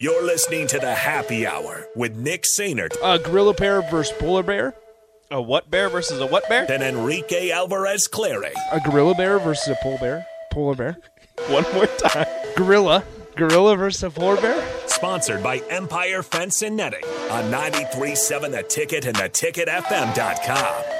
You're listening to the Happy Hour with Nick Sainert A gorilla bear versus polar bear. A what bear versus a what bear? Then Enrique Alvarez Clary. A gorilla bear versus a polar bear. Polar bear. One more time. Gorilla. Gorilla versus a polar bear. Sponsored by Empire Fence and Netting on 93.7 The Ticket and the theticketfm.com.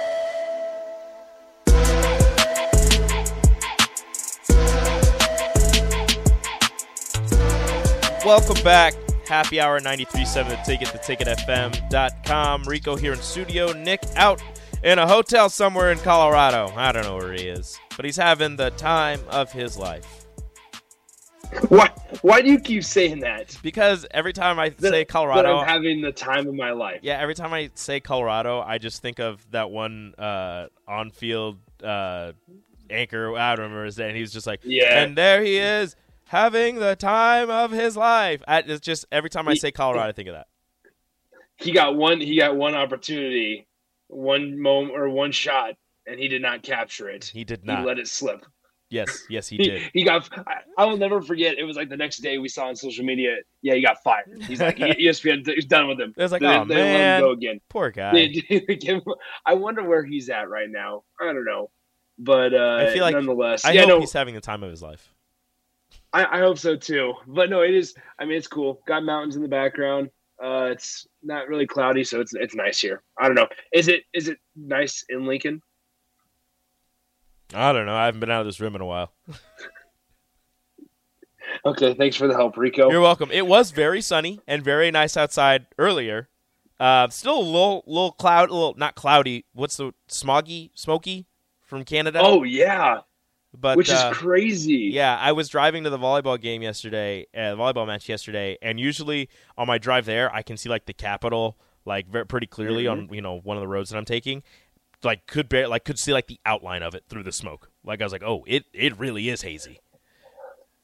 Welcome back. Happy Hour 93.7 The Ticket, theticketfm.com. Rico here in studio. Nick out in a hotel somewhere in Colorado. I don't know where he is, but he's having the time of his life. Why? Why do you keep saying that? Because every time I That- say Colorado, I'm having the time of my life. yeah, every time I say Colorado, I just think of that one uh, on-field uh, anchor. I don't remember his name. He's just like, Yeah. and there he is having the time of his life. I, it's just every time I He- say Colorado, I think of that. He got one. He got one opportunity, one moment or one shot, and he did not capture it. He did He not. let it slip. Yes, yes, he He, did. he got. I, I will never forget. It was like the next day we saw on social media. Yeah, he got fired. He's like ESPN is done with him. It was like, They- oh they let him man, go again. poor guy. They didn't give him- I wonder where he's at right now. I don't know, but uh, I feel like- nonetheless, I yeah, hope no, he's having the time of his life. I, I hope so too. But no, it is. I mean, it's cool. Got mountains in the background. Uh, it's not really cloudy, so it's it's nice here. I don't know. Is it is it nice in Lincoln? I don't know. I haven't been out of this room in a while. Okay, thanks for the help, Rico. You're welcome. It was very sunny and very nice outside earlier. Uh, still a little, little cloud, a little not cloudy. What's the smoggy, smoky from Canada? oh yeah, but which is uh, crazy. Yeah, I was driving to the volleyball game yesterday, uh, volleyball match yesterday, and usually on my drive there, I can see like the Capitol like very, pretty clearly on Mm-hmm. you know one of the roads that I'm taking. Like could bear, like could see like the outline of it through the smoke. Like I was like, oh, it it really is hazy.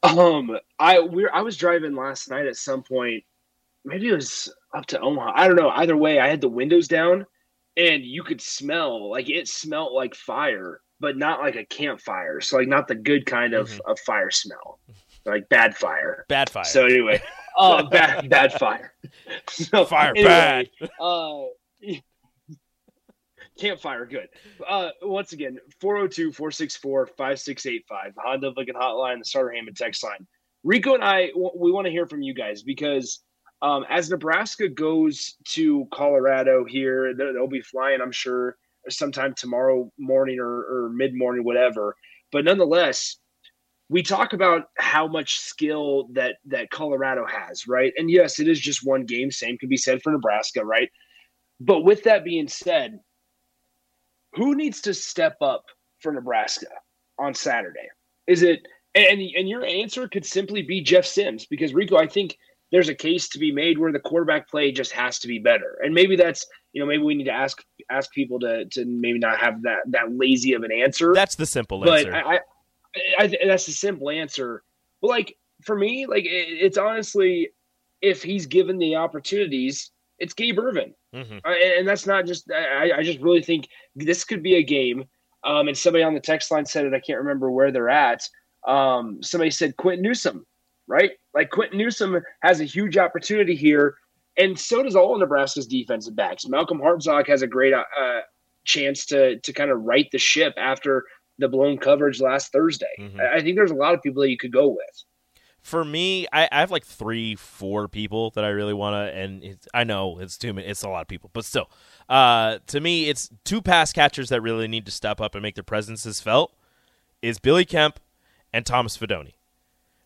Um, I we I was driving last night at some point. Maybe it was up to Omaha. I don't know. Either way, I had the windows down, and you could smell like it smelled like fire, but not like a campfire. So like not the good kind of, Mhm. of fire smell, like bad fire. Bad fire. So anyway, uh, bad bad fire. So Fire anyway, Uh, campfire, good. Uh, once again, 402-464-5685, Honda Lincoln Hotline, the Starter Hammond text line. Rico and I, w- we want to hear from you guys because um, as Nebraska goes to Colorado here, they'll be flying, I'm sure, sometime tomorrow morning or, or mid morning, whatever. But nonetheless, we talk about how much skill that that Colorado has, right? And yes, it is just one game. Same can be said for Nebraska, right? But with that being said, who needs to step up for Nebraska on Saturday? Is it and and your answer could simply be Jeff Sims because Rico, I think there's a case to be made where the quarterback play just has to be better, and maybe that's you know maybe we need to ask ask people to to maybe not have that that lazy of an answer That's the simple but answer. I, I, I that's the simple answer. But like for me, like it, it's honestly, if he's given the opportunities, it's Gabe Ervin, hmm uh, and, and that's not just. I, I just really think this could be a game. Um, and somebody on the text line said it. I can't remember where they're at. Um, somebody said Quinton Newsome, right? Like Quinton Newsome has a huge opportunity here, and so does all of Nebraska's defensive backs. Malcolm Hartzog has a great uh, chance to to kind of right the ship after the blown coverage last Thursday. Mhm. I think there's a lot of people that you could go with. For me, I, I have like three, four people that I really want to, and it's, I know it's too many, it's a lot of people, but still, uh, to me, it's two pass catchers that really need to step up and make their presences felt. Is Billy Kemp and Thomas Fidone.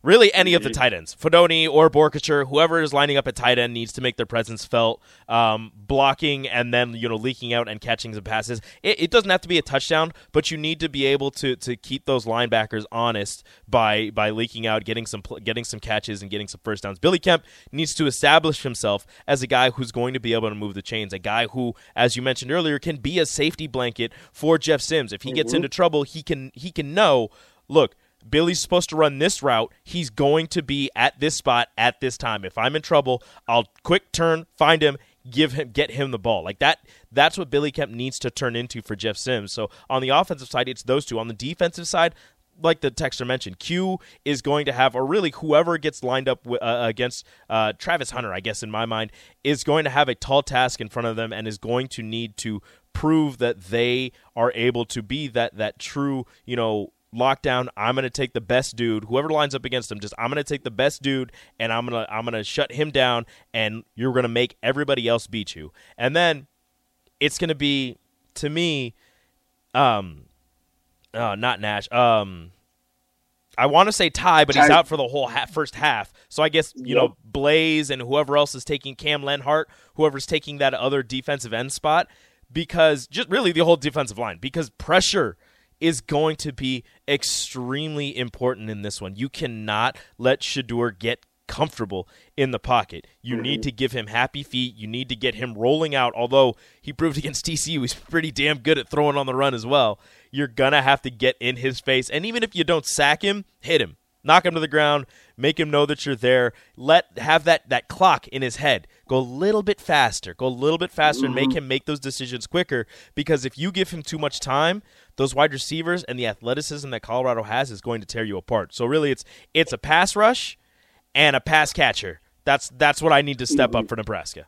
Really, any of the tight ends, Fidone or Boerkircher, whoever is lining up at tight end needs to make their presence felt. Um, blocking and then you know leaking out and catching some passes. It, it, doesn't have to be a touchdown, but you need to be able to to keep those linebackers honest by by leaking out, getting some getting some catches and getting some first downs. Billy Kemp needs to establish himself as a guy who's going to be able to move the chains, a guy who, as you mentioned earlier, can be a safety blanket for Jeff Sims. If he gets mm-hmm. into trouble, he can he can know. Look, Billy's supposed to run this route. He's going to be at this spot at this time. If I'm in trouble, I'll quick turn, find him, give him get him the ball. Like that that's what Billy Kemp needs to turn into for Jeff Sims. So on the offensive side, it's those two. On the defensive side, like the texter mentioned, Q is going to have, or really whoever gets lined up uh, against uh, Travis Hunter, I guess in my mind, is going to have a tall task in front of them and is going to need to prove that they are able to be that that true, you know, lockdown. I'm gonna take the best dude, whoever lines up against him. Just I'm gonna take the best dude, and I'm gonna I'm gonna shut him down, and you're gonna make everybody else beat you. And then it's gonna be to me, um, uh, not Nash. Um, I want to say Ty, but he's out for the whole half, first half. So I guess you yep. know Blaise and whoever else is taking Cam Lenhardt, whoever's taking that other defensive end spot, because just really the whole defensive line because pressure is going to be extremely important in this one. You cannot let Shedeur get comfortable in the pocket. You need mm-hmm. to give him happy feet. You need to get him rolling out. Although he proved against TCU he's pretty damn good at throwing on the run as well. You're gonna have to get in his face, and even if you don't sack him, hit him, knock him to the ground, make him know that you're there. Let have that that clock in his head go a little bit faster, go a little bit faster, and make mm-hmm. him make those decisions quicker. Because if you give him too much time, those wide receivers and the athleticism that Colorado has is going to tear you apart. So really, it's it's a pass rush and a pass catcher. That's that's what I need to step up for Nebraska.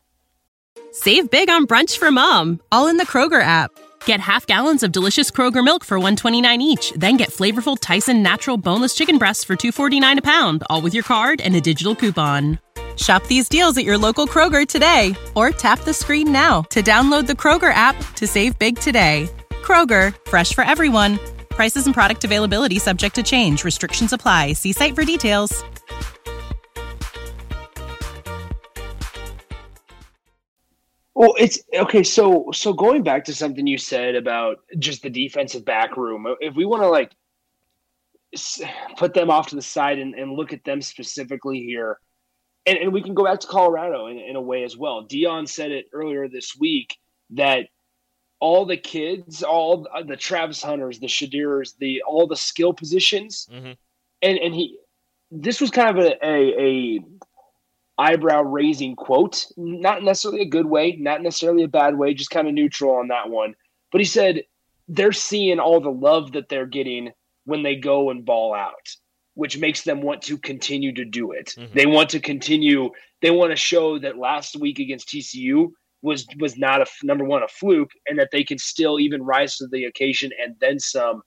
Save big on brunch for mom, all in the Kroger app. Get half gallons of delicious Kroger milk for 129 each, then get flavorful Tyson natural boneless chicken breasts for 249 a pound, all with your card and a digital coupon. Shop these deals at your local Kroger today or tap the screen now to download the Kroger app to save big today. Kroger, fresh for everyone. Prices and product availability subject to change. Restrictions apply. See site for details. Well, it's okay. So, so going back to something you said about just the defensive back room, if we want to like put them off to the side and, and look at them specifically here, and, and we can go back to Colorado in, in a way as well. Deion said it earlier this week that all the kids, all the Travis Hunters, the Shedeur's, the all the skill positions, mm-hmm. and and he, this was kind of a, a, a eyebrow raising quote, not necessarily a good way, not necessarily a bad way, just kind of neutral on that one. But he said they're seeing all the love that they're getting when they go and ball out, which makes them want to continue to do it. Mm-hmm. They want to continue. They want to show that last week against TCU was was not a number one a fluke, and that they can still even rise to the occasion and then some,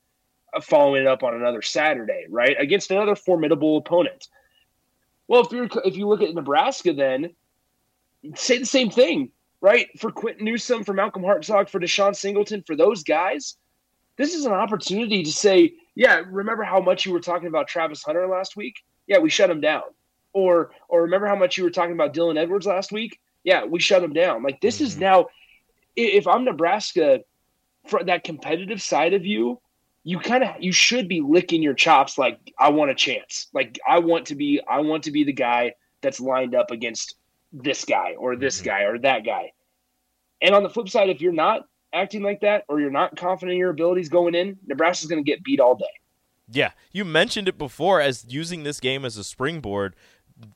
uh, following it up on another Saturday, right against another formidable opponent. Well, if you if you look at Nebraska, then say the same thing, right? For Quinton Newsome, for Malcolm Hartzog, for DeShon Singleton, for those guys, this is an opportunity to say, yeah, remember how much you were talking about Travis Hunter last week? Yeah, we shut him down. Or or remember how much you were talking about Dylan Edwards last week? Yeah, we shut them down. Like this mm-hmm. is now if I'm Nebraska for that competitive side of you, you kind of you should be licking your chops like I want a chance. Like I want to be I want to be the guy that's lined up against this guy or this mm-hmm. guy or that guy. And on the flip side, if you're not acting like that or you're not confident in your abilities going in, Nebraska's going to get beat all day. Yeah, you mentioned it before as using this game as a springboard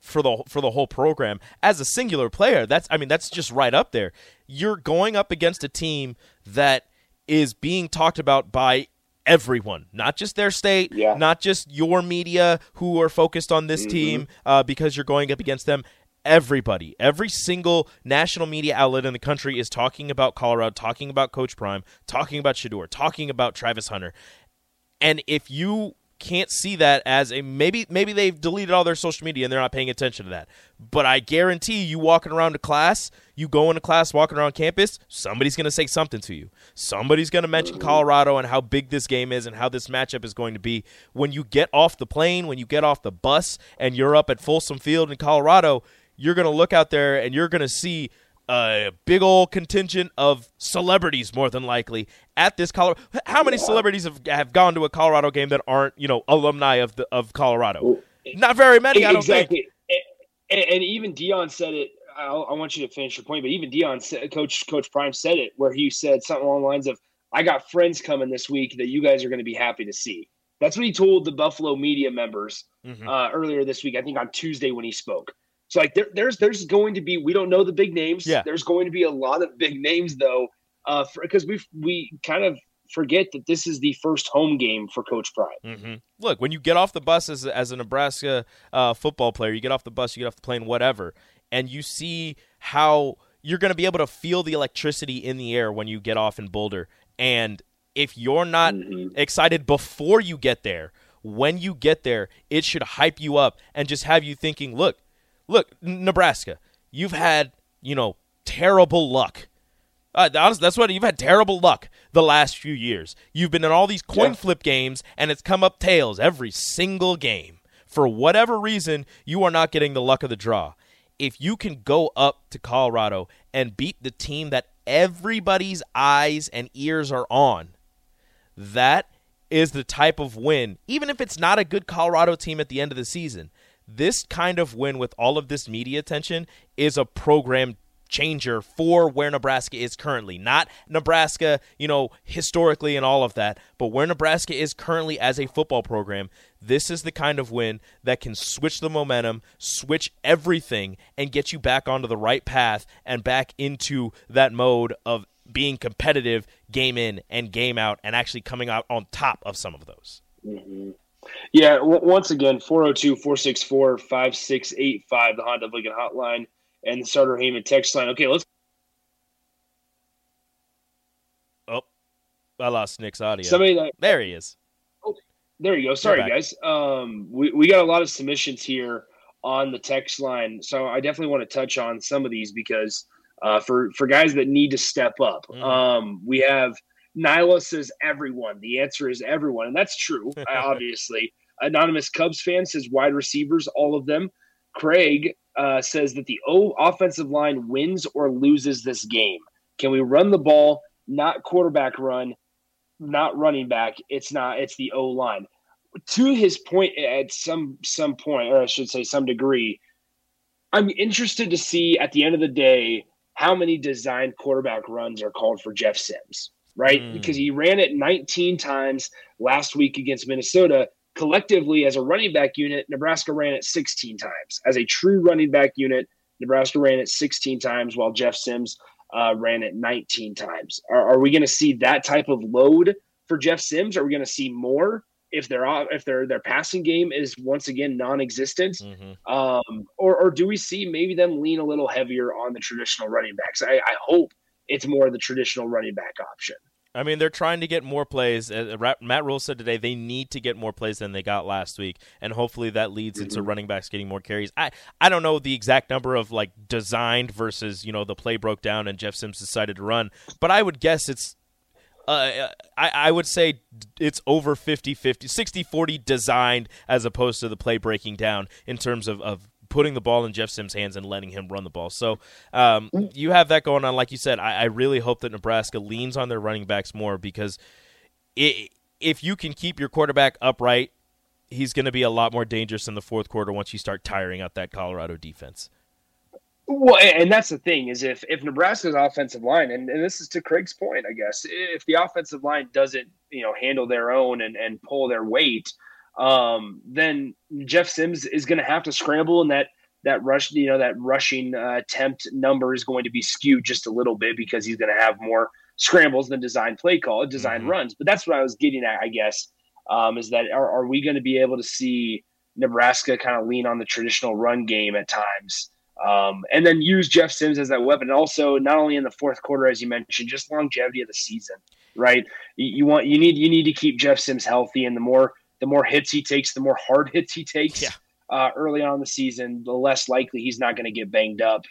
for the for the whole program as a singular player. That's I mean that's just right up there. You're going up against a team that is being talked about by everyone, not just their state, yeah. not just your media who are focused on this mm-hmm. team uh, because you're going up against them. Everybody, every single national media outlet in the country is talking about Colorado, talking about Coach Prime, talking about Shedeur, talking about Travis Hunter. And if you can't see that as a maybe maybe they've deleted all their social media and they're not paying attention to that. But I guarantee you walking around to class, you go into class walking around campus, somebody's going to say something to you. Somebody's going to mention Colorado and how big this game is and how this matchup is going to be. When you get off the plane, when you get off the bus and you're up at Folsom Field in Colorado, you're going to look out there and you're going to see a big old contingent of celebrities, more than likely, at this Colorado. How many celebrities have have gone to a Colorado game that aren't you know alumni of the of Colorado? Not very many, I don't exactly. think. And, and even Deion said it. I, I want you to finish your point, but even Deion, said, Coach Coach Prime said it, where he said something along the lines of, "I got friends coming this week that you guys are going to be happy to see." That's what he told the Buffalo media members Mhm. uh, earlier this week. I think on Tuesday when he spoke. So like there, there's there's going to be we don't know the big names. Yeah. There's going to be a lot of big names though, uh, because we we kind of forget that this is the first home game for Coach Prime. hmm Look, when you get off the bus as a, as a Nebraska uh, football player, you get off the bus, you get off the plane, whatever, and you see how you're going to be able to feel the electricity in the air when you get off in Boulder. And if you're not Mhm. excited before you get there, when you get there, it should hype you up and just have you thinking, look, look, Nebraska, you've had, you know, terrible luck. Uh, honestly, that's what you've had terrible luck the last few years. You've been in all these coin Yeah. flip games, and it's come up tails every single game. For whatever reason, you are not getting the luck of the draw. If you can go up to Colorado and beat the team that everybody's eyes and ears are on, that is the type of win, even if it's not a good Colorado team at the end of the season. This kind of win with all of this media attention is a program changer for where Nebraska is currently. Not Nebraska, you know, historically and all of that, but where Nebraska is currently as a football program. This is the kind of win that can switch the momentum, switch everything, and get you back onto the right path and back into that mode of being competitive game in and game out and actually coming out on top of some of those. Mm-hmm. Yeah, w- once again, 402 464 5685, the Honda Lincoln hotline, and the Starter Heyman text line. Okay, let's. Oh, I lost Nick's audio. Somebody that. there he is. Oh, There you go. Sorry, guys. Um, we, we got a lot of submissions here on the text line. So I definitely want to touch on some of these because uh, for, for guys that need to step up, Mhm. um, we have Nyla says everyone. The answer is everyone. And that's true, obviously. Anonymous Cubs fan says wide receivers, all of them. Craig uh, says that the O offensive line wins or loses this game. Can we run the ball, not quarterback run, not running back? It's not. It's the O line. To his point, at some some point, or I should say, some degree, I'm interested to see at the end of the day how many designed quarterback runs are called for Jeff Sims, right? Mm. Because he ran it 19 times last week against Minnesota. Collectively, as a running back unit, Nebraska ran it 16 times. As a true running back unit, Nebraska ran it 16 times, while Jeff Sims uh, ran it 19 times. Are, are we going to see that type of load for Jeff Sims? Are we going to see more if their if their their passing game is once again non-existent? hmm um, or, or do we see maybe them lean a little heavier on the traditional running backs? I, I hope it's more the traditional running back option. I mean, they're trying to get more plays. Uh, Matt Rhule said today they need to get more plays than they got last week, and hopefully that leads into running backs getting more carries. I I don't know the exact number of like designed versus you know the play broke down and Jeff Sims decided to run, but I would guess it's. Uh, I, I would say it's over 50 50, 60 40 designed as opposed to the play breaking down in terms of, of putting the ball in Jeff Sims' hands and letting him run the ball. So um, you have that going on. Like you said, I, I really hope that Nebraska leans on their running backs more because i if you can keep your quarterback upright, he's going to be a lot more dangerous in the fourth quarter once you start tiring out that Colorado defense. Well, and that's the thing is if if Nebraska's offensive line, and, and this is to Craig's point, I guess, if the offensive line doesn't you know handle their own and, and pull their weight, um, then Jeff Sims is going to have to scramble, and that that rush, you know, that rushing uh, attempt number is going to be skewed just a little bit because he's going to have more scrambles than design play call, design Mhm. runs. But that's what I was getting at, I guess, um, is that are, are we going to be able to see Nebraska kind of lean on the traditional run game at times? um, and then use Jeff Sims as that weapon. Also, not only in the fourth quarter, as you mentioned, just longevity of the season, right? You, you want you need you need to keep Jeff Sims healthy, and the more the more hits he takes, the more hard hits he takes Yeah. uh, early on in the season, the less likely he's not going to get banged up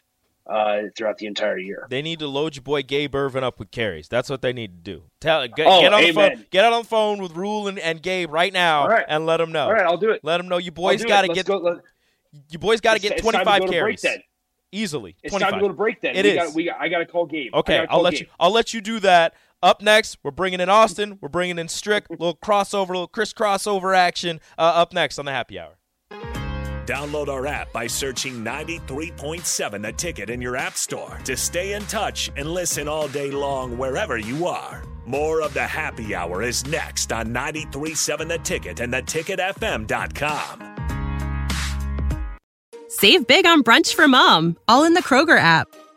uh, throughout the entire year. They need to load your boy Gabe Ervin up with carries. That's what they need to do. Tell get, Oh, get on the phone. Get out on the phone with Rhule and, and Gabe right now right. and let them know. All right, I'll do it. Let them know you boys got to get go. Let, you boys got to get it's time to 25 go break carries easily. It's 25. time to go to break then. It we is. Got, we I got to call Gabe. Okay, I'll call let Gabe. you. I'll let you do that. Up next, we're bringing in Austin. We're bringing in Strick. little crossover, little Chris crossover action. Uh, up next on the Happy Hour. Download our app by searching 93.7 The Ticket in your app store to stay in touch and listen all day long wherever you are. More of the happy hour is next on 93.7 The Ticket and theticketfm.com. Save big on brunch for mom, all in the Kroger app.